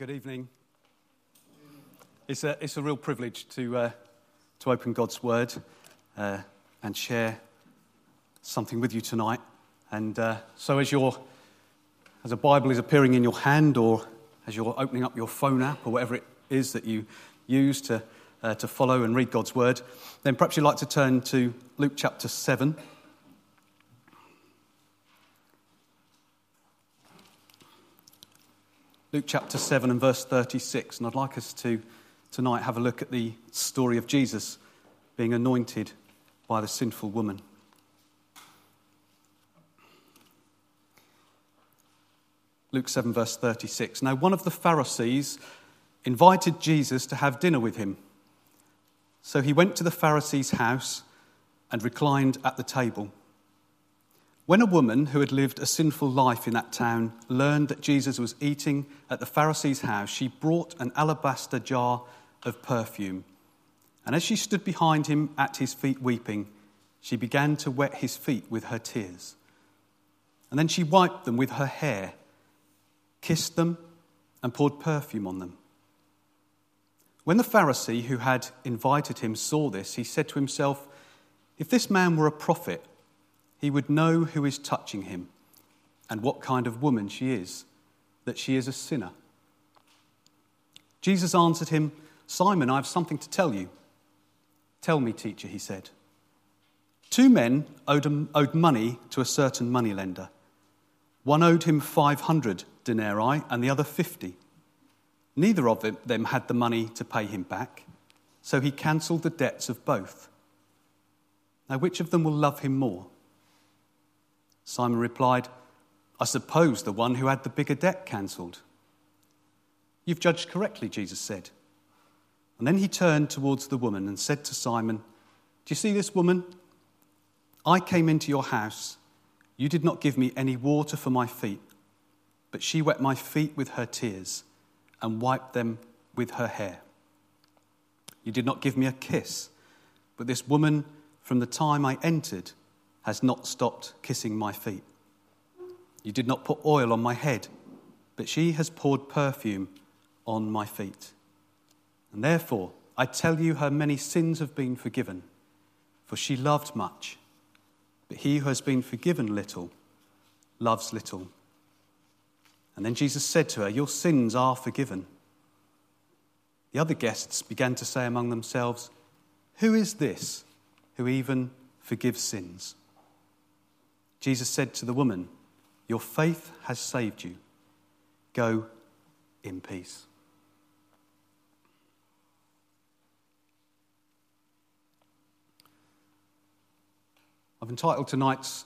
good evening. It's a, it's a real privilege to, uh, to open God's Word uh, and share something with you tonight. And uh, so, as, your, as a Bible is appearing in your hand, or as you're opening up your phone app, or whatever it is that you use to, uh, to follow and read God's Word, then perhaps you'd like to turn to Luke chapter 7. Luke chapter 7 and verse 36. And I'd like us to tonight have a look at the story of Jesus being anointed by the sinful woman. Luke 7, verse 36. Now, one of the Pharisees invited Jesus to have dinner with him. So he went to the Pharisee's house and reclined at the table. When a woman who had lived a sinful life in that town learned that Jesus was eating at the Pharisee's house, she brought an alabaster jar of perfume. And as she stood behind him at his feet weeping, she began to wet his feet with her tears. And then she wiped them with her hair, kissed them, and poured perfume on them. When the Pharisee who had invited him saw this, he said to himself, If this man were a prophet, he would know who is touching him and what kind of woman she is, that she is a sinner. Jesus answered him, Simon, I have something to tell you. Tell me, teacher, he said. Two men owed, owed money to a certain moneylender. One owed him 500 denarii and the other 50. Neither of them had the money to pay him back, so he cancelled the debts of both. Now, which of them will love him more? Simon replied, I suppose the one who had the bigger debt cancelled. You've judged correctly, Jesus said. And then he turned towards the woman and said to Simon, Do you see this woman? I came into your house. You did not give me any water for my feet, but she wet my feet with her tears and wiped them with her hair. You did not give me a kiss, but this woman, from the time I entered, has not stopped kissing my feet. You did not put oil on my head, but she has poured perfume on my feet. And therefore, I tell you, her many sins have been forgiven, for she loved much. But he who has been forgiven little loves little. And then Jesus said to her, Your sins are forgiven. The other guests began to say among themselves, Who is this who even forgives sins? Jesus said to the woman, Your faith has saved you. Go in peace. I've entitled tonight's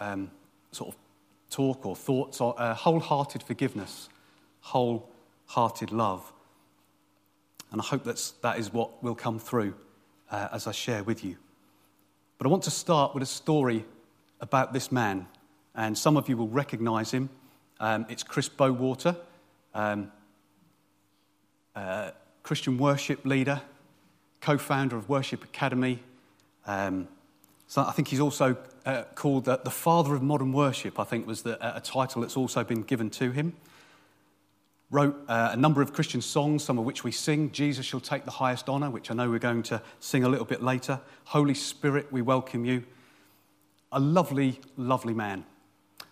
um, sort of talk or thoughts on uh, wholehearted forgiveness, wholehearted love. And I hope that's, that is what will come through uh, as I share with you. But I want to start with a story about this man, and some of you will recognize him. Um, it's Chris Bowater, um, uh, Christian worship leader, co founder of Worship Academy. Um, so I think he's also uh, called the, the, father of modern worship, I think was the, a title that's also been given to him. Wrote uh, a number of Christian songs, some of which we sing. Jesus shall take the highest honor, which I know we're going to sing a little bit later. Holy Spirit, we welcome you a lovely, lovely man.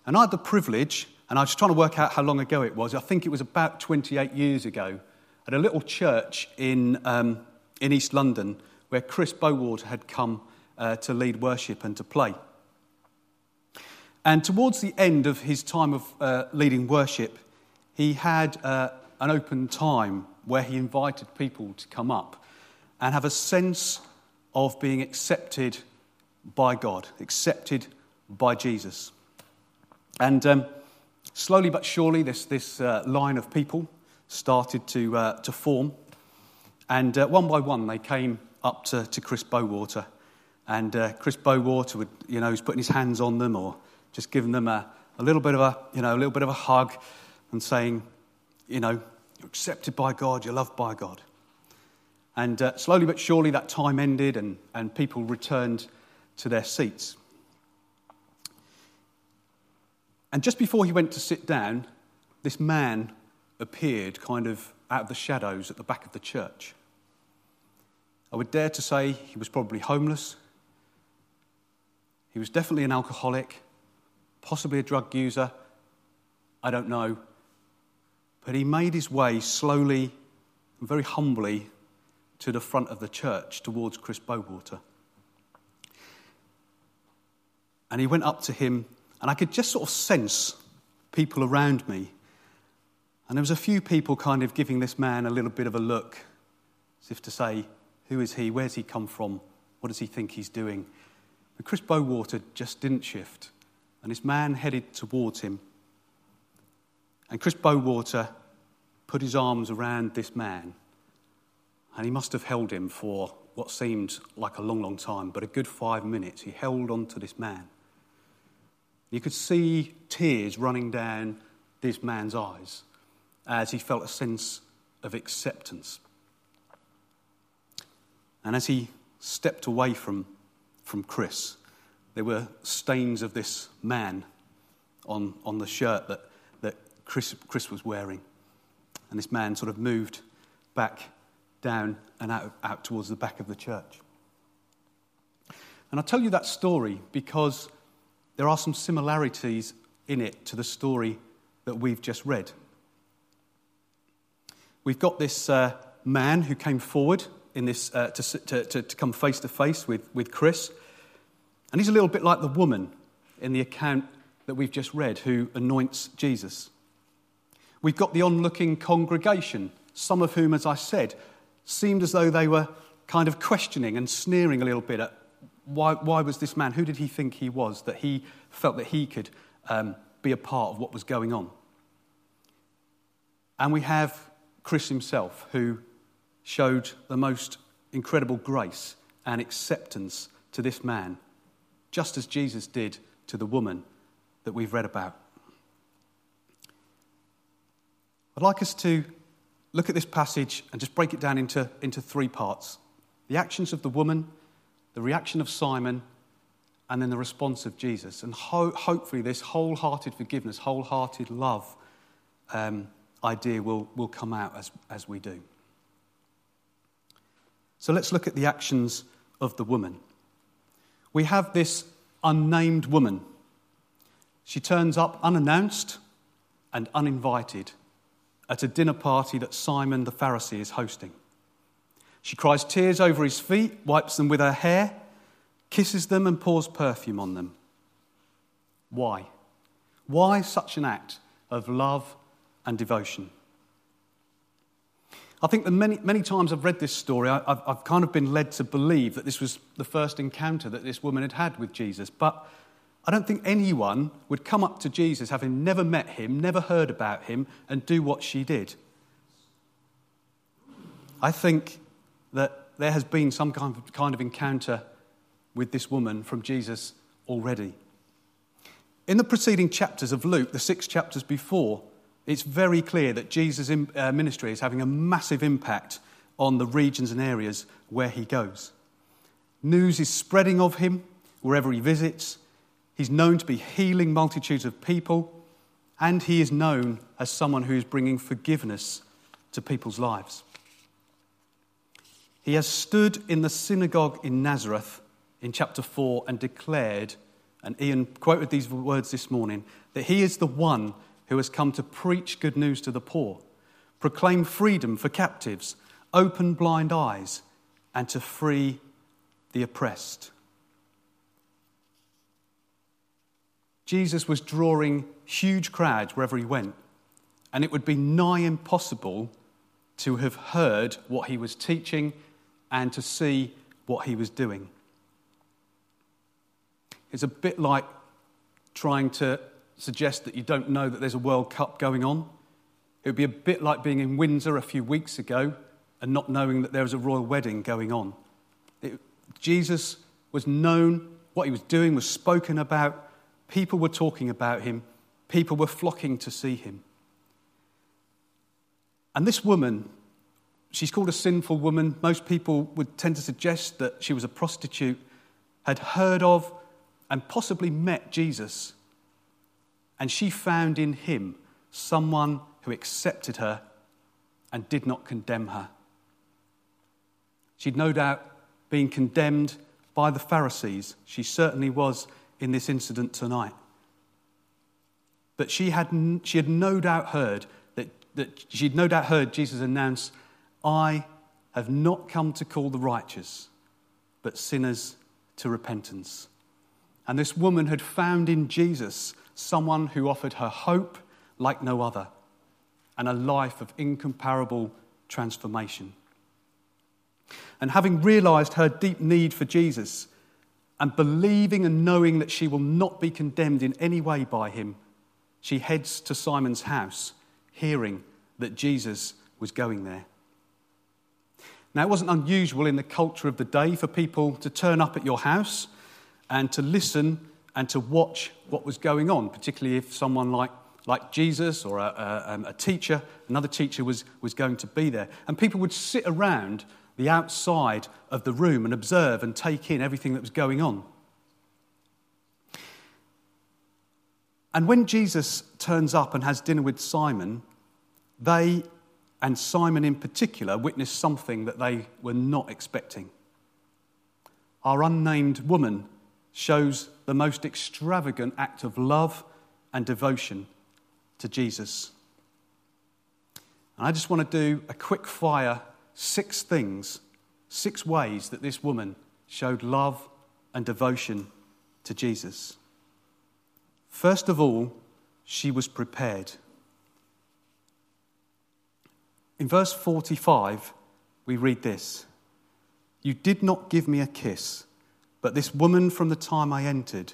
And I had the privilege, and I was trying to work out how long ago it was. I think it was about 28 years ago at a little church in, um, in East London where Chris Bowater had come uh, to lead worship and to play. And towards the end of his time of uh, leading worship, he had uh, an open time where he invited people to come up and have a sense of being accepted by God, accepted by Jesus. And um, slowly but surely, this, this uh, line of people started to, uh, to form. And uh, one by one, they came up to, to Chris Bowater. And uh, Chris Bowater would, you know, was putting his hands on them or just giving them a, a little bit of a, you know, a little bit of a hug and saying, you know, you're accepted by God, you're loved by God. And uh, slowly but surely, that time ended and, and people returned to their seats. And just before he went to sit down, this man appeared kind of out of the shadows at the back of the church. I would dare to say he was probably homeless. He was definitely an alcoholic, possibly a drug user. I don't know. But he made his way slowly and very humbly to the front of the church towards Chris Bowater. And he went up to him, and I could just sort of sense people around me. And there was a few people kind of giving this man a little bit of a look, as if to say, Who is he? Where's he come from? What does he think he's doing? But Chris Bowater just didn't shift, and this man headed towards him. And Chris Bowater put his arms around this man, and he must have held him for what seemed like a long, long time, but a good five minutes. He held on to this man. You could see tears running down this man's eyes as he felt a sense of acceptance. And as he stepped away from, from Chris, there were stains of this man on, on the shirt that that Chris, Chris was wearing. And this man sort of moved back down and out, out towards the back of the church. And I tell you that story because there are some similarities in it to the story that we've just read. We've got this uh, man who came forward in this, uh, to, to, to come face to face with Chris. And he's a little bit like the woman in the account that we've just read who anoints Jesus. We've got the onlooking congregation, some of whom, as I said, seemed as though they were kind of questioning and sneering a little bit at why, why was this man, who did he think he was, that he felt that he could um, be a part of what was going on. And we have Chris himself, who showed the most incredible grace and acceptance to this man, just as Jesus did to the woman that we've read about. I'd like us to look at this passage and just break it down into, into three parts the actions of the woman, the reaction of Simon, and then the response of Jesus. And ho- hopefully, this wholehearted forgiveness, wholehearted love um, idea will, will come out as, as we do. So let's look at the actions of the woman. We have this unnamed woman. She turns up unannounced and uninvited at a dinner party that Simon the Pharisee is hosting. She cries tears over his feet, wipes them with her hair, kisses them, and pours perfume on them. Why? Why such an act of love and devotion? I think that many, many times I've read this story, I, have I've kind of been led to believe that this was the first encounter that this woman had had with Jesus. But I don't think anyone would come up to Jesus having never met him, never heard about him, and do what she did. I think that there has been some kind of, kind of encounter with this woman from Jesus already. In the preceding chapters of Luke, the six chapters before, it's very clear that Jesus' uh, ministry is having a massive impact on the regions and areas where he goes. News is spreading of him wherever he visits. He's known to be healing multitudes of people, and he is known as someone who is bringing forgiveness to people's lives. He has stood in the synagogue in Nazareth in chapter 4 and declared, and Ian quoted these words this morning, that he is the one who has come to preach good news to the poor, proclaim freedom for captives, open blind eyes, and to free the oppressed. Jesus was drawing huge crowds wherever he went, and it would be nigh impossible to have heard what he was teaching and to see what he was doing. It's a bit like trying to suggest that you don't know that there's a World Cup going on. It would be a bit like being in Windsor a few weeks ago and not knowing that there was a royal wedding going on. It, Jesus was known, what he was doing was spoken about, People were talking about him, people were flocking to see him. And this woman, she's called a sinful woman. Most people would tend to suggest that she was a prostitute, had heard of and possibly met Jesus. And she found in him someone who accepted her and did not condemn her. She'd no doubt been condemned by the Pharisees. She certainly was in this incident tonight. But she had, she had no doubt heard that, that she'd no doubt heard Jesus announce, I have not come to call the righteous, but sinners to repentance. And this woman had found in Jesus someone who offered her hope like no other and a life of incomparable transformation. And having realized her deep need for Jesus and believing and knowing that she will not be condemned in any way by him, she heads to Simon's house, hearing that Jesus was going there. Now, it wasn't unusual in the culture of the day for people to turn up at your house and to listen and to watch what was going on, particularly if someone like, like Jesus or a, a, um, a teacher, another teacher was, was going to be there. And people would sit around the outside of the room and observe and take in everything that was going on. And when Jesus turns up and has dinner with Simon, they, and Simon in particular, witnessed something that they were not expecting. Our unnamed woman shows the most extravagant act of love and devotion to Jesus. And I just want to do a quick fire six things, six ways that this woman showed love and devotion to Jesus. First of all, she was prepared. In verse 45, we read this You did not give me a kiss, but this woman from the time I entered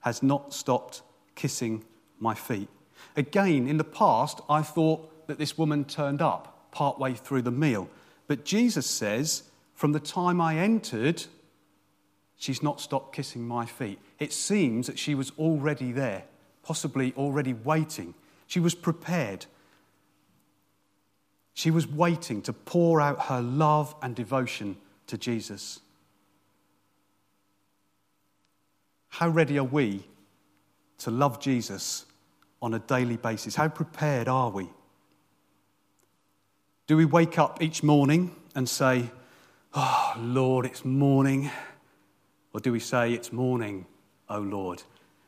has not stopped kissing my feet. Again, in the past, I thought that this woman turned up partway through the meal. But Jesus says, From the time I entered, she's not stopped kissing my feet. It seems that she was already there, possibly already waiting. She was prepared. She was waiting to pour out her love and devotion to Jesus. How ready are we to love Jesus on a daily basis? How prepared are we? Do we wake up each morning and say, Oh, Lord, it's morning? Or do we say, It's morning, oh Lord,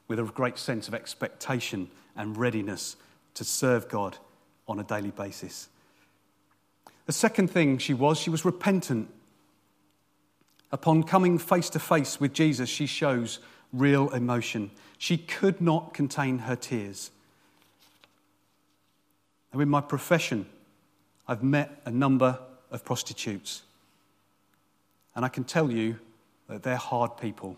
with a great sense of expectation and readiness to serve God on a daily basis? The second thing she was, she was repentant. Upon coming face to face with Jesus, she shows real emotion. She could not contain her tears. Now, in my profession, I've met a number of prostitutes. And I can tell you that they're hard people.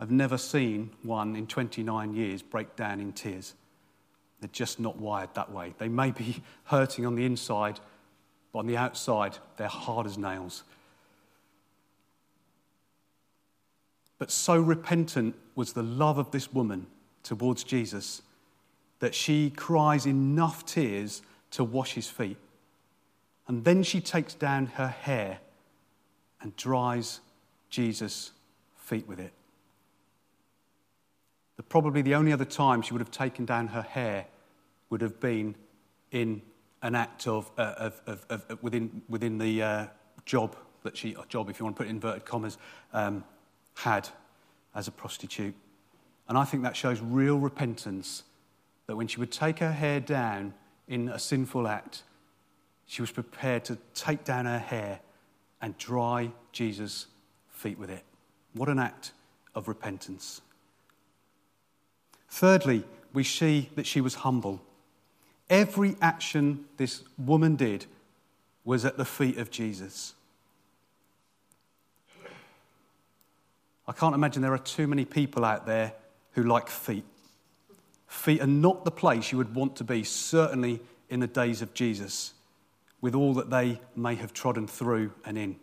I've never seen one in 29 years break down in tears. They're just not wired that way. They may be hurting on the inside, but on the outside, they're hard as nails. But so repentant was the love of this woman towards Jesus that she cries enough tears to wash his feet. And then she takes down her hair and dries Jesus' feet with it. The, probably the only other time she would have taken down her hair would have been in an act of, uh, of, of, of, within, within the uh, job that she, a job, if you want to put inverted commas, um, had as a prostitute. And I think that shows real repentance that when she would take her hair down in a sinful act, she was prepared to take down her hair and dry Jesus' feet with it. What an act of repentance. Thirdly, we see that she was humble. Every action this woman did was at the feet of Jesus. I can't imagine there are too many people out there who like feet. Feet are not the place you would want to be, certainly in the days of Jesus, with all that they may have trodden through and in.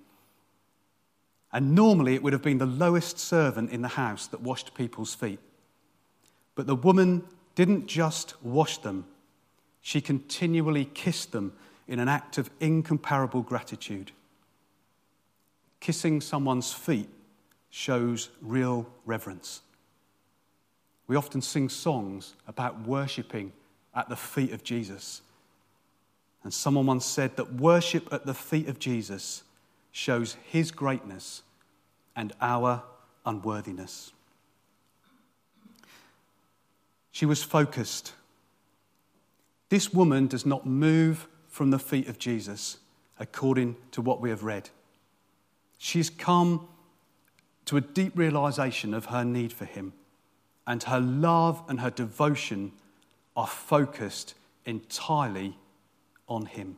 And normally it would have been the lowest servant in the house that washed people's feet. But the woman didn't just wash them, she continually kissed them in an act of incomparable gratitude. Kissing someone's feet shows real reverence. We often sing songs about worshipping at the feet of Jesus. And someone once said that worship at the feet of Jesus shows his greatness and our unworthiness. She was focused. This woman does not move from the feet of Jesus according to what we have read. She's come to a deep realization of her need for him, and her love and her devotion are focused entirely on him.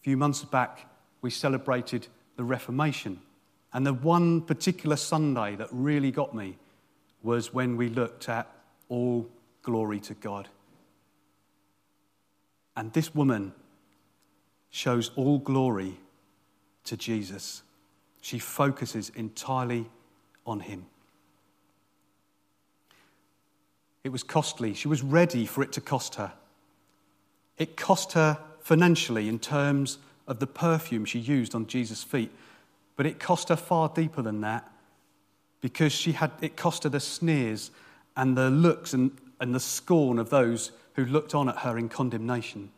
A few months back, we celebrated the Reformation, and the one particular Sunday that really got me was when we looked at all glory to God. And this woman shows all glory to Jesus. She focuses entirely on him. It was costly. She was ready for it to cost her. It cost her financially in terms of the perfume she used on Jesus' feet, but it cost her far deeper than that because she had, it cost her the sneers and the looks and, and the scorn of those who looked on at her in condemnation.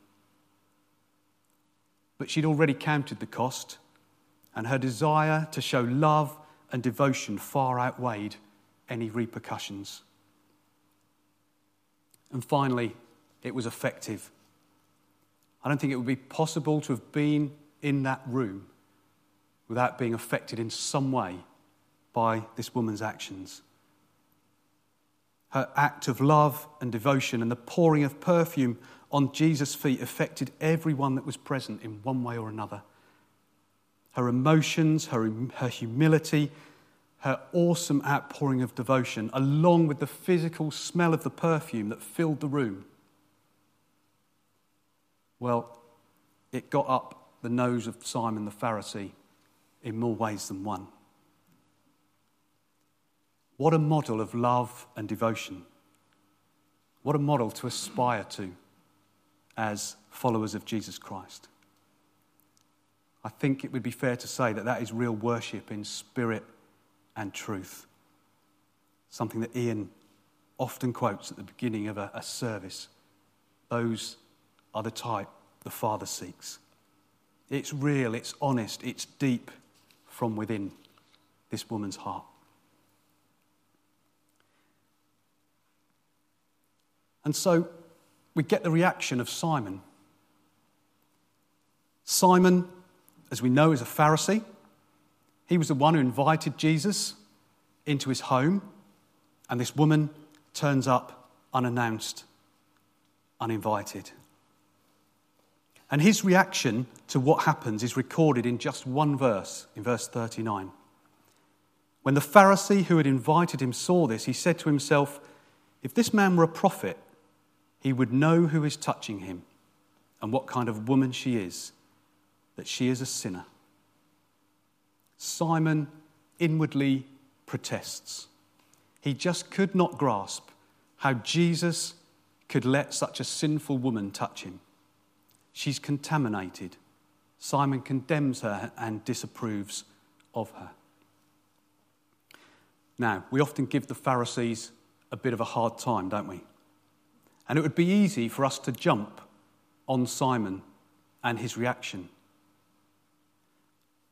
But she'd already counted the cost, and her desire to show love and devotion far outweighed any repercussions. And finally, it was effective. I don't think it would be possible to have been in that room without being affected in some way by this woman's actions. Her act of love and devotion and the pouring of perfume on Jesus' feet affected everyone that was present in one way or another. Her emotions, her, her humility, her awesome outpouring of devotion, along with the physical smell of the perfume that filled the room, well, it got up the nose of Simon the Pharisee in more ways than one. What a model of love and devotion. What a model to aspire to as followers of Jesus Christ. I think it would be fair to say that that is real worship in spirit and truth. Something that Ian often quotes at the beginning of a, a service. Those are the type the Father seeks. It's real, it's honest, it's deep from within this woman's heart. And so we get the reaction of Simon. Simon, as we know, is a Pharisee. He was the one who invited Jesus into his home, and this woman turns up unannounced, uninvited. And his reaction to what happens is recorded in just one verse, in verse 39. When the Pharisee who had invited him saw this, he said to himself, If this man were a prophet, he would know who is touching him and what kind of woman she is, that she is a sinner. Simon inwardly protests. He just could not grasp how Jesus could let such a sinful woman touch him. She's contaminated. Simon condemns her and disapproves of her. Now, we often give the Pharisees a bit of a hard time, don't we? And it would be easy for us to jump on Simon and his reaction.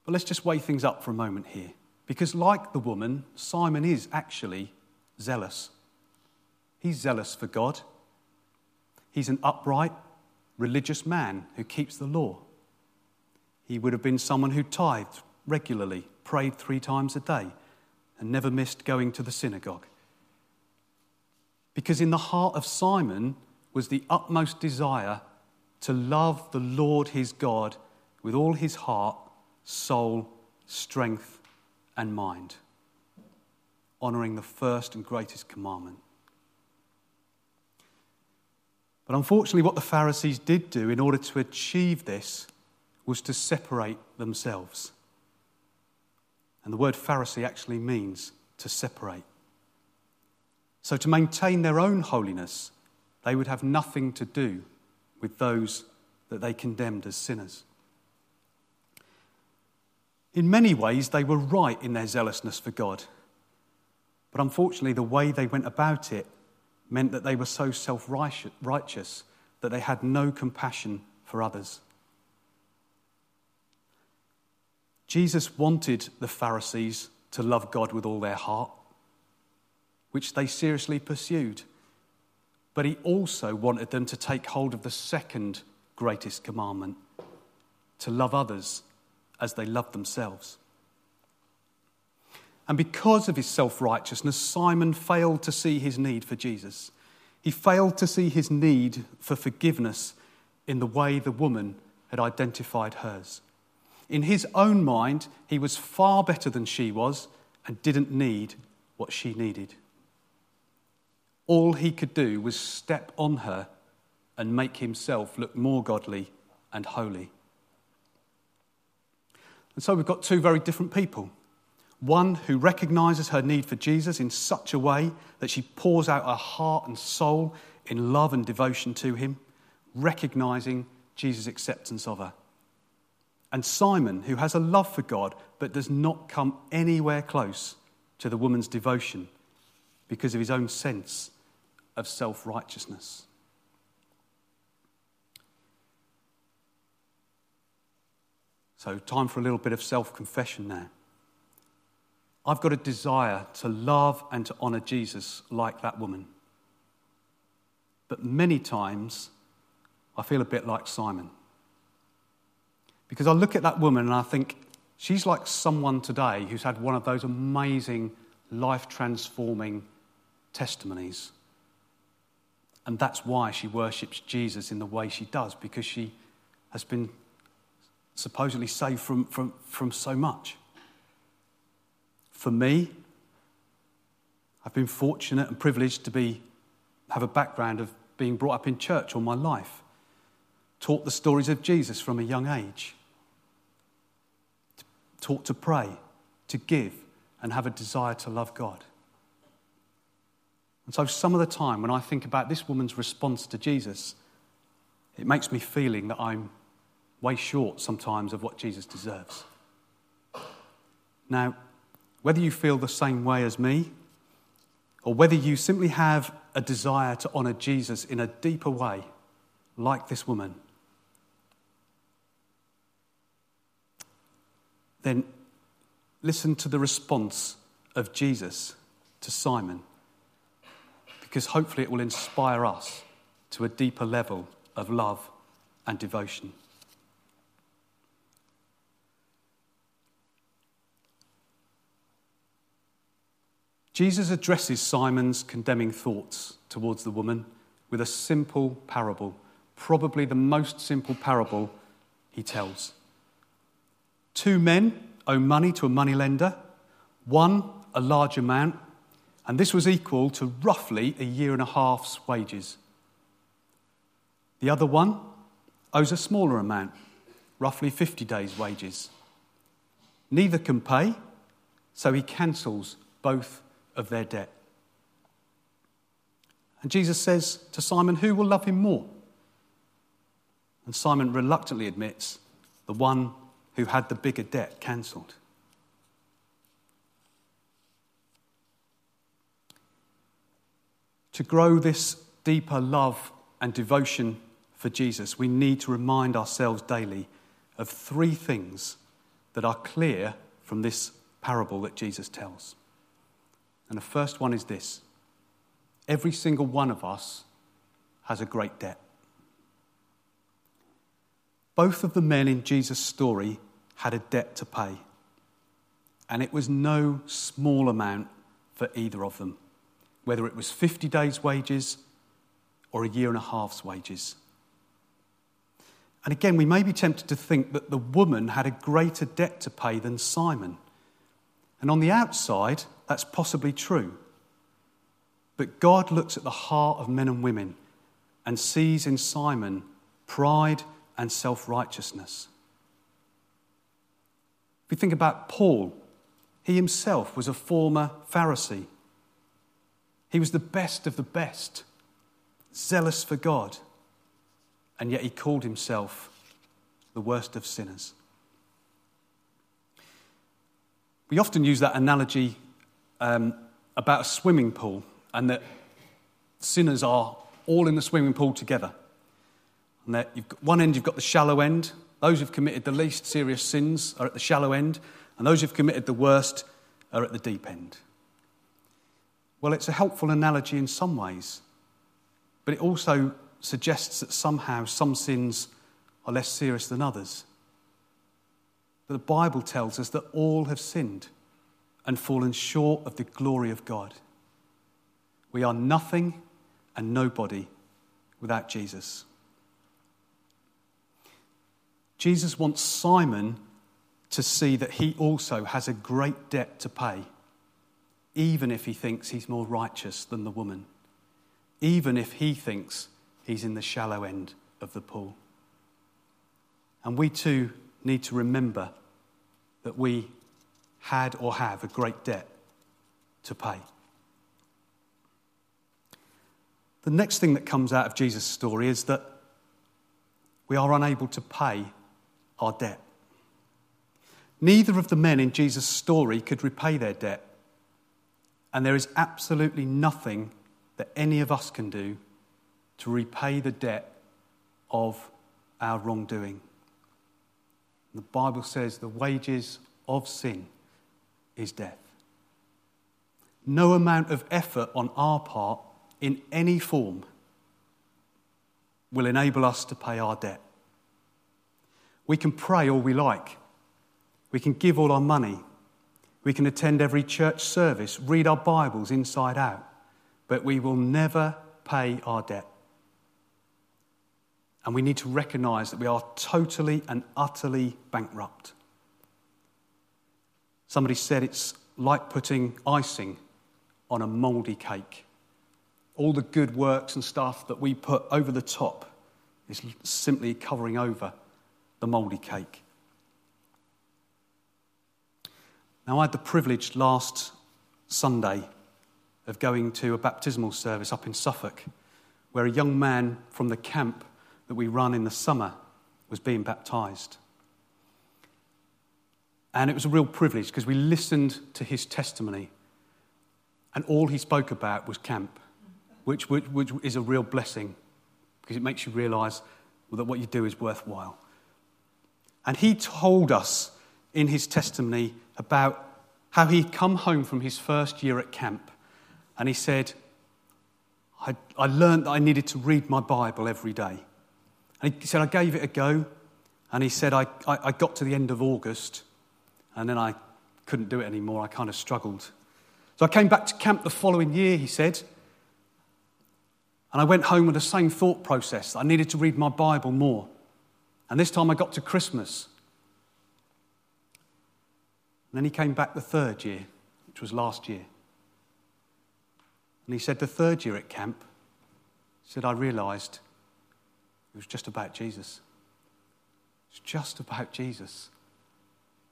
But let's just weigh things up for a moment here. Because, like the woman, Simon is actually zealous. He's zealous for God. He's an upright, religious man who keeps the law. He would have been someone who tithed regularly, prayed three times a day, and never missed going to the synagogue. Because in the heart of Simon was the utmost desire to love the Lord his God with all his heart, soul, strength, and mind, honoring the first and greatest commandment. But unfortunately, what the Pharisees did do in order to achieve this was to separate themselves. And the word Pharisee actually means to separate. So, to maintain their own holiness, they would have nothing to do with those that they condemned as sinners. In many ways, they were right in their zealousness for God. But unfortunately, the way they went about it meant that they were so self righteous that they had no compassion for others. Jesus wanted the Pharisees to love God with all their heart, which they seriously pursued. But he also wanted them to take hold of the second greatest commandment to love others as they love themselves. And because of his self righteousness, Simon failed to see his need for Jesus. He failed to see his need for forgiveness in the way the woman had identified hers. In his own mind, he was far better than she was and didn't need what she needed. All he could do was step on her and make himself look more godly and holy. And so we've got two very different people. One who recognizes her need for Jesus in such a way that she pours out her heart and soul in love and devotion to him, recognizing Jesus' acceptance of her. And Simon, who has a love for God but does not come anywhere close to the woman's devotion because of his own sense of self righteousness. So, time for a little bit of self confession now. I've got a desire to love and to honour Jesus like that woman. But many times, I feel a bit like Simon. Because I look at that woman and I think, she's like someone today who's had one of those amazing, life transforming testimonies. And that's why she worships Jesus in the way she does, because she has been supposedly saved from, from, from so much. For me, I've been fortunate and privileged to be, have a background of being brought up in church all my life, taught the stories of Jesus from a young age, taught to pray, to give, and have a desire to love God. And so, some of the time when I think about this woman's response to Jesus, it makes me feeling that I'm way short sometimes of what Jesus deserves. Now, whether you feel the same way as me, or whether you simply have a desire to honour Jesus in a deeper way, like this woman, then listen to the response of Jesus to Simon, because hopefully it will inspire us to a deeper level of love and devotion. Jesus addresses Simon's condemning thoughts towards the woman with a simple parable, probably the most simple parable he tells. Two men owe money to a moneylender, one a large amount, and this was equal to roughly a year and a half's wages. The other one owes a smaller amount, roughly 50 days' wages. Neither can pay, so he cancels both of their debt. And Jesus says to Simon, Who will love him more? And Simon reluctantly admits, The one who had the bigger debt cancelled. To grow this deeper love and devotion for Jesus, we need to remind ourselves daily of three things that are clear from this parable that Jesus tells. And the first one is this every single one of us has a great debt. Both of the men in Jesus' story had a debt to pay, and it was no small amount for either of them, whether it was 50 days' wages or a year and a half's wages. And again, we may be tempted to think that the woman had a greater debt to pay than Simon. And on the outside, that's possibly true. But God looks at the heart of men and women and sees in Simon pride and self righteousness. If we think about Paul, he himself was a former Pharisee. He was the best of the best, zealous for God, and yet he called himself the worst of sinners. We often use that analogy um, about a swimming pool, and that sinners are all in the swimming pool together. And that you've got, one end, you've got the shallow end. Those who've committed the least serious sins are at the shallow end, and those who've committed the worst are at the deep end. Well, it's a helpful analogy in some ways, but it also suggests that somehow some sins are less serious than others. But the Bible tells us that all have sinned and fallen short of the glory of God. We are nothing and nobody without Jesus. Jesus wants Simon to see that he also has a great debt to pay, even if he thinks he's more righteous than the woman, even if he thinks he's in the shallow end of the pool. And we too need to remember that we had or have a great debt to pay. The next thing that comes out of Jesus' story is that we are unable to pay our debt. Neither of the men in Jesus' story could repay their debt. And there is absolutely nothing that any of us can do to repay the debt of our wrongdoing. The Bible says the wages of sin is death. No amount of effort on our part in any form will enable us to pay our debt. We can pray all we like. We can give all our money. We can attend every church service, read our Bibles inside out, but we will never pay our debt. And we need to recognize that we are totally and utterly bankrupt. Somebody said it's like putting icing on a moldy cake. All the good works and stuff that we put over the top is simply covering over the mouldy cake. Now, I had the privilege last Sunday of going to a baptismal service up in Suffolk, where a young man from the camp that we run in the summer was being baptized. And it was a real privilege because we listened to his testimony, and all he spoke about was camp, which, which, which is a real blessing because it makes you realize that what you do is worthwhile. And he told us in his testimony about how he'd come home from his first year at camp. And he said, I, I learned that I needed to read my Bible every day. And he said, I gave it a go. And he said, I, I, I got to the end of August and then I couldn't do it anymore. I kind of struggled. So I came back to camp the following year, he said. And I went home with the same thought process. I needed to read my Bible more. And this time I got to Christmas. And then he came back the third year, which was last year. And he said, The third year at camp, he said, I realized it was just about Jesus. It's just about Jesus.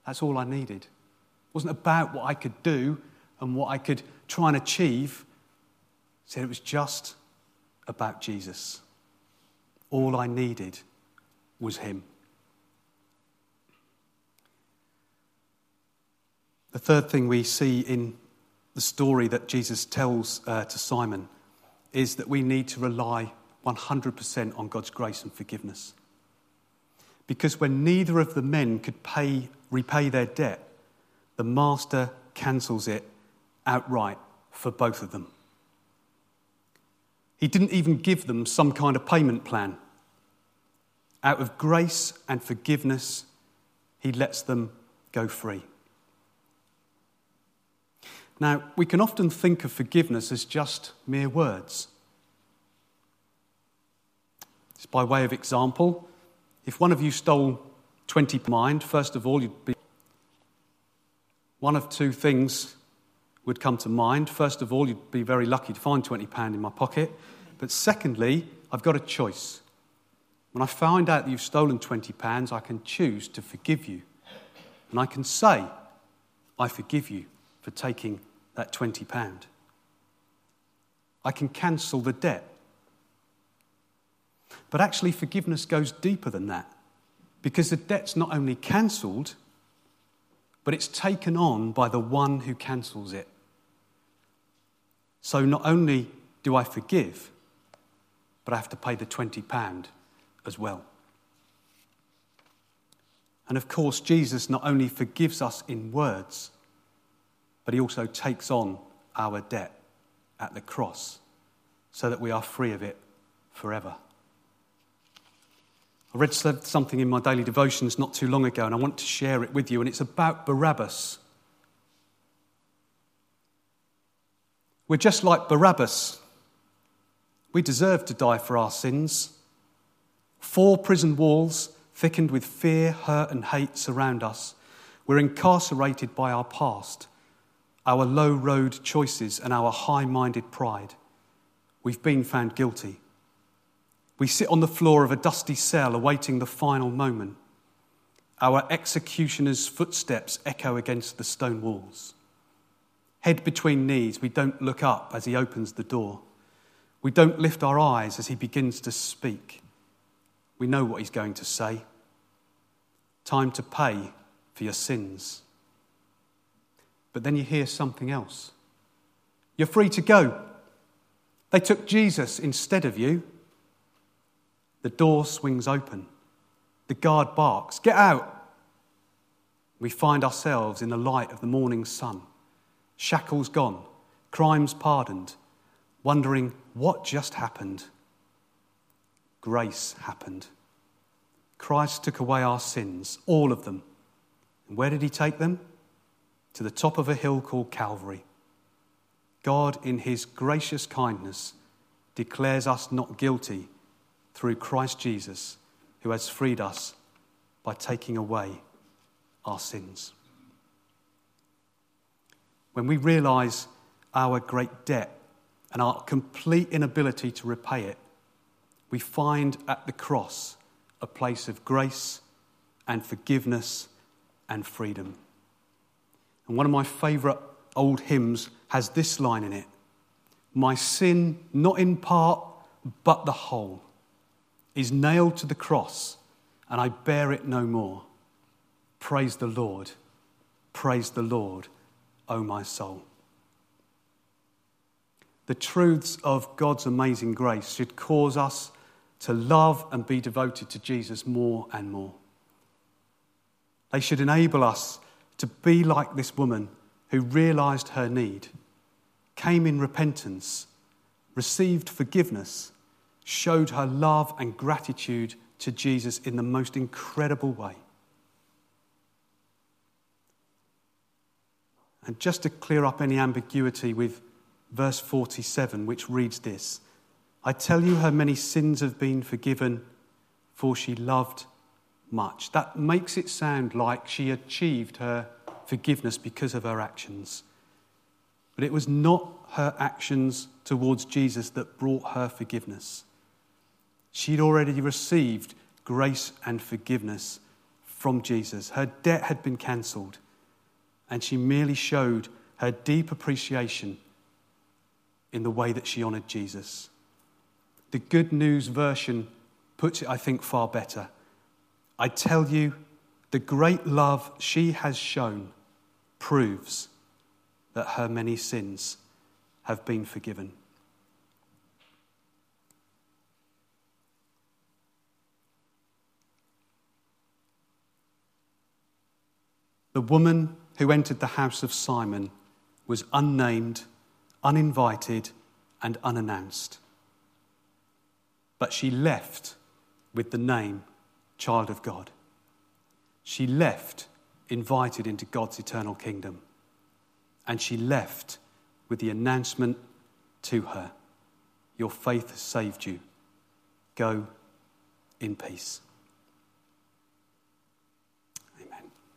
That's all I needed. It wasn't about what I could do and what I could try and achieve. He said it was just about Jesus. All I needed was him. The third thing we see in the story that Jesus tells uh, to Simon is that we need to rely 100% on God's grace and forgiveness. Because when neither of the men could pay, repay their debt, the master cancels it outright for both of them. He didn't even give them some kind of payment plan. Out of grace and forgiveness, he lets them go free. Now, we can often think of forgiveness as just mere words. Just by way of example, if one of you stole 20 mind, first of all, you'd be one of two things would come to mind. First of all, you'd be very lucky to find 20 pound in my pocket. But secondly, I've got a choice. When I find out that you've stolen 20 pounds, I can choose to forgive you. And I can say, I forgive you for taking that 20 pound. I can cancel the debt. But actually, forgiveness goes deeper than that because the debt's not only cancelled, but it's taken on by the one who cancels it. So not only do I forgive? But I have to pay the £20 as well. And of course, Jesus not only forgives us in words, but he also takes on our debt at the cross so that we are free of it forever. I read something in my daily devotions not too long ago, and I want to share it with you, and it's about Barabbas. We're just like Barabbas. We deserve to die for our sins. Four prison walls, thickened with fear, hurt, and hate, surround us. We're incarcerated by our past, our low road choices, and our high minded pride. We've been found guilty. We sit on the floor of a dusty cell awaiting the final moment. Our executioner's footsteps echo against the stone walls. Head between knees, we don't look up as he opens the door. We don't lift our eyes as he begins to speak. We know what he's going to say. Time to pay for your sins. But then you hear something else. You're free to go. They took Jesus instead of you. The door swings open. The guard barks, Get out! We find ourselves in the light of the morning sun shackles gone, crimes pardoned, wondering what just happened. Grace happened. Christ took away our sins, all of them. And where did he take them? To the top of a hill called Calvary. God, in his gracious kindness, declares us not guilty through Christ Jesus, who has freed us by taking away our sins when we realize our great debt and our complete inability to repay it, we find at the cross a place of grace and forgiveness and freedom. And one of my favorite old hymns has this line in it My sin, not in part, but the whole, is nailed to the cross, and I bear it no more. Praise the Lord. Praise the Lord. O my soul. The truths of God's amazing grace should cause us to love and be devoted to Jesus more and more. They should enable us to be like this woman who realized her need, came in repentance, received forgiveness, showed her love and gratitude to Jesus in the most incredible way. And just to clear up any ambiguity with verse 47, which reads this I tell you, her many sins have been forgiven, for she loved much. That makes it sound like she achieved her forgiveness because of her actions. But it was not her actions towards Jesus that brought her forgiveness. She'd already received grace and forgiveness from Jesus. Her debt had been cancelled and she merely showed her deep appreciation in the way that she honored Jesus. The Good News version puts it, I think, far better. I tell you, the great love she has shown proves that her many sins have been forgiven. The woman who entered the house of Simon was unnamed, uninvited, and unannounced. But she left with the name Child of God. She left invited into God's eternal kingdom. And she left with the announcement to her Your faith has saved you. Go in peace.